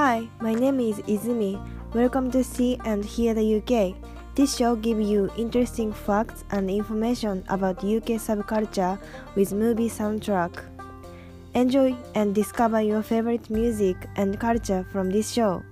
Hi, my name is Izumi. Welcome to See and Hear the UK. This show gives you interesting facts and information about UK subculture with movie soundtrack. Enjoy and discover your favorite music and culture from this show.